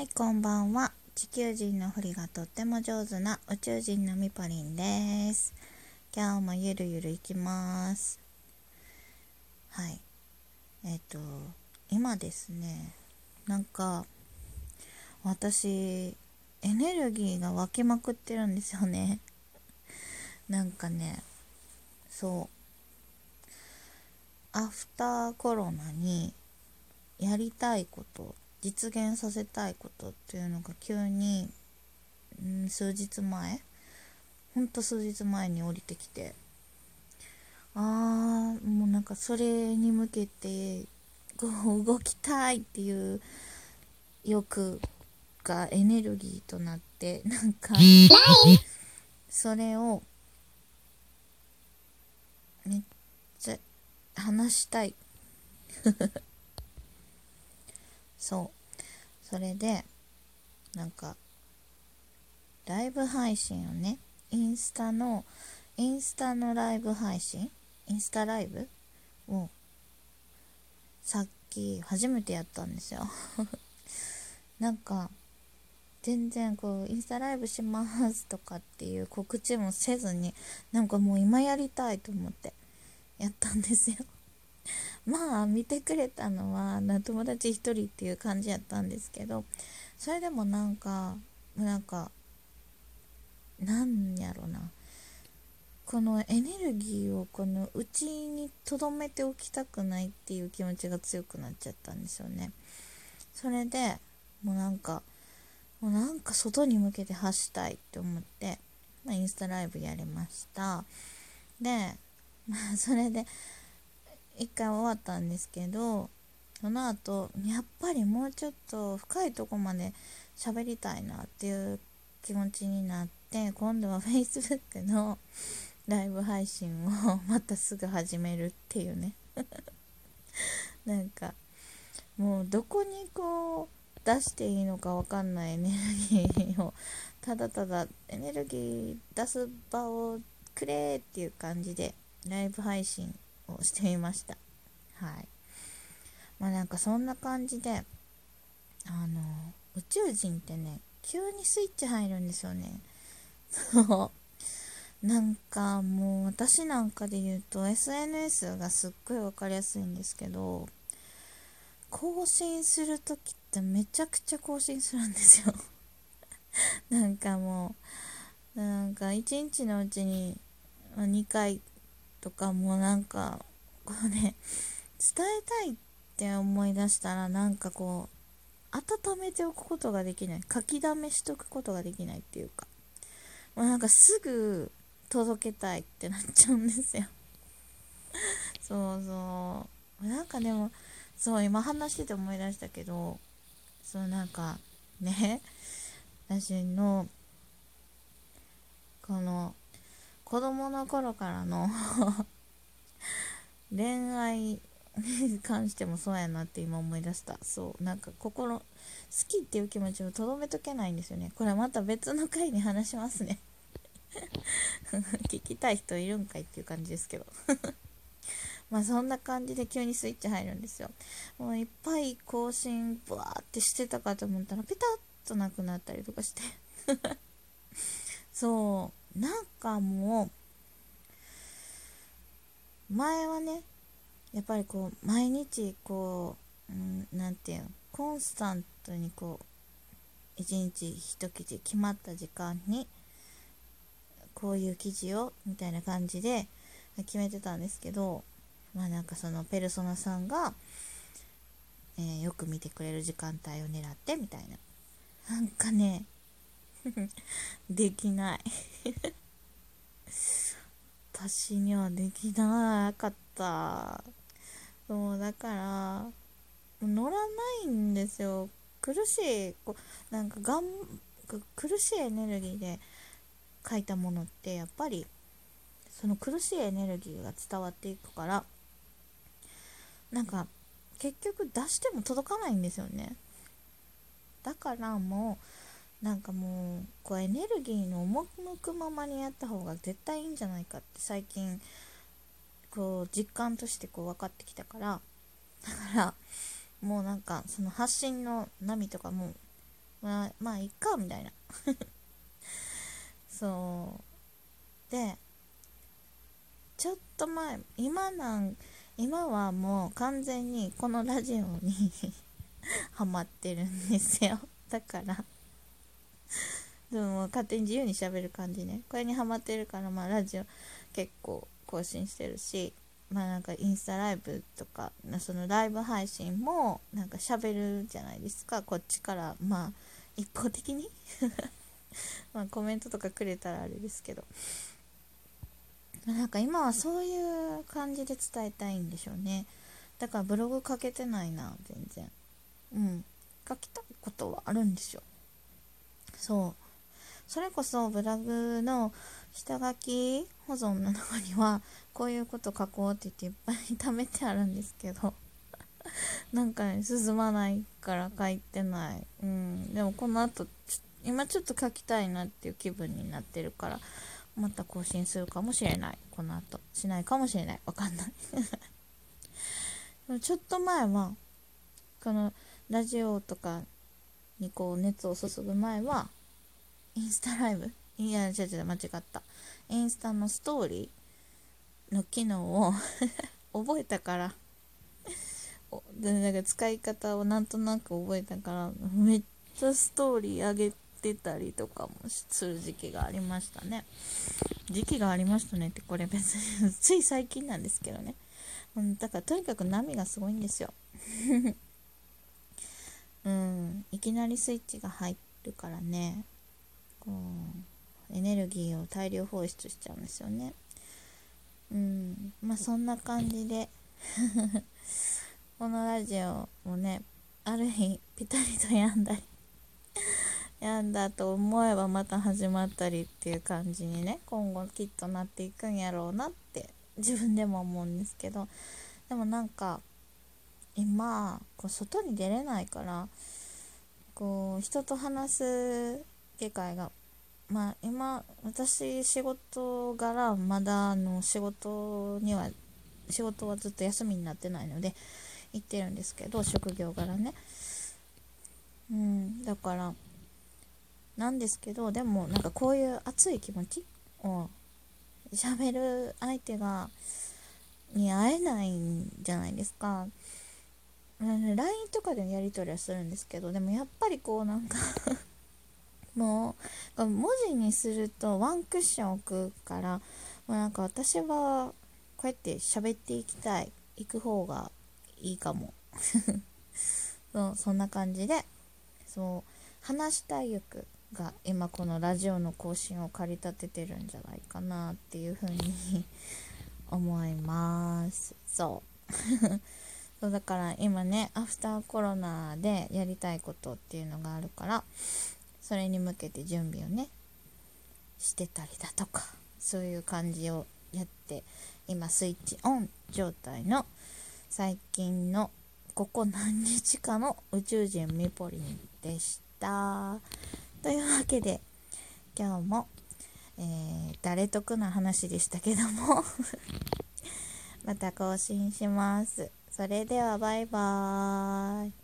はい、こんばんは。地球人のふりがとっても上手な宇宙人のみぽりんです。今日もゆるゆるいきます。はい。えっ、と、今ですね、なんか、私、エネルギーが湧きまくってるんですよね。なんかね、そう。アフターコロナにやりたいこと実現させたいことっていうのが急に、うん、数日前ほんと数日前に降りてきてあーもうなんかそれに向けてこう動きたいっていう欲がエネルギーとなってなんかそれをめっちゃ話したい。そう。それでなんかライブ配信をねインスタのインスタのライブ配信？インスタライブ？をさっき初めてやったんですよ。なんか全然こうインスタライブしますとかっていう告知もせずになんかもう今やりたいと思ってやったんですよ。まあ見てくれたのはな友達一人っていう感じやったんですけどそれでもなんかなんかなんやろな。このエネルギーをこの内に留めておきたくないっていう気持ちが強くなっちゃったんですよね。それでもうなんかもうなんか外に向けて発したいって思って、まあ、インスタライブやりました。でまあそれで一回終わったんですけどその後やっぱりもうちょっと深いとこまで喋りたいなっていう気持ちになって今度は Facebook の ライブ配信をまたすぐ始めるっていうね。なんかもうどこにこう出していいのかわかんないエネルギーをただただエネルギー出す場をくれっていう感じでライブ配信をしてみました。はい。まあなんかそんな感じであの宇宙人ってね急にスイッチ入るんですよね。そう。なんかもう私なんかで言うと SNS がすっごい分かりやすいんですけど更新する時ってめちゃくちゃ更新するんですよ。なんかもうなんか一日のうちに2回とかもなんかこうね伝えたいって思い出したらなんかこう温めておくことができない。書きだめしとくことができないっていうか。もうなんかすぐ届けたいってなっちゃうんですよ。そうそう。なんかでもそう今話してて思い出したけどそうなんかね私のこの子供の頃からの 恋愛に関してもそうやなって今思い出した。そうなんか心好きっていう気持ちをとどめとけないんですよね。これまた別の回に話しますね。聞きたい人いるんかいっていう感じですけど。まあそんな感じで急にスイッチ入るんですよ。もういっぱい更新ブワーってしてたかと思ったらピタッとなくなったりとかして。そう。なんかもう前はねやっぱりこう毎日こう何、うん、て言うのコンスタントにこう一日一記事決まった時間にこういう記事をみたいな感じで決めてたんですけどまあなんかそのペルソナさんが、えー、よく見てくれる時間帯を狙ってみたいな。なんかね できない。私にはできなかった。そうだから乗らないんですよ。苦しいこなんかがん苦しいエネルギーで書いたものってやっぱりその苦しいエネルギーが伝わっていくからなんか結局出しても届かないんですよね。だからもうなんかもうこうエネルギーの赴くままにやった方が絶対いいんじゃないかって最近こう実感としてこう分かってきたから。だからもうなんかその発信の波とかもまあまあいっかみたいな。そう。でちょっと前今なん今はもう完全にこのラジオに ハマってるんですよ。だから でも勝手に自由にしゃべる感じね。これにハマってるからまあラジオ結構更新してるしまあなんかインスタライブとかそのライブ配信もなんか喋るじゃないですか。こっちからまあ一方的に？まあコメントとかくれたらあれですけど。なんか今はそういう感じで伝えたいんでしょうね。だからブログ書けてないな全然。うん。書きたいことはあるんですよそう。それこそブログの下書き保存の中にはこういうこと書こうって言っていっぱい貯めてあるんですけど なんかね進まないから書いてない。うん。でもこの後今ちょっと書きたいなっていう気分になってるからまた更新するかもしれない。この後。しないかもしれない。わかんない。でもちょっと前はこのラジオとかにこう熱を注ぐ前はインスタライブ？いや違う違う間違った。インスタのストーリーの機能を 覚えたから。なんか使い方をなんとなく覚えたからめっちゃストーリー上げてたりとかもする時期がありましたね。時期がありましたねってこれ別に。つい最近なんですけどね、だからとにかく波がすごいんですよ。うんいきなりスイッチが入るからね。こうエネルギーを大量放出しちゃうんですよね。うんまあそんな感じで このラジオもねある日ピタリとやんだり やんだと思えばまた始まったりっていう感じにね今後きっとなっていくんやろうなって自分でも思うんですけどでもなんか今こう外に出れないからこう人と話す機会がまあ今私仕事柄まだあの仕事には仕事はずっと休みになってないので行ってるんですけど職業柄ね。うんだからなんですけどでもなんかこういう熱い気持ちを喋る相手がに会えないんじゃないですか。LINE とかでやり取りはするんですけどでもやっぱりこうなんか もう文字にするとワンクッション置くからもうなんか私はこうやって喋っていきたい行く方がいいかも。そそんな感じでそう話したい欲が今このラジオの更新を駆り立ててるんじゃないかなっていうふうに思います。そう。そうだから今ねアフターコロナでやりたいことっていうのがあるからそれに向けて準備をねしてたりだとかそういう感じをやって今スイッチオン状態の最近のここ何日かの宇宙人ミポリンでした。というわけで今日も、えー、誰得な話でしたけども また更新します。それではバイバーイ。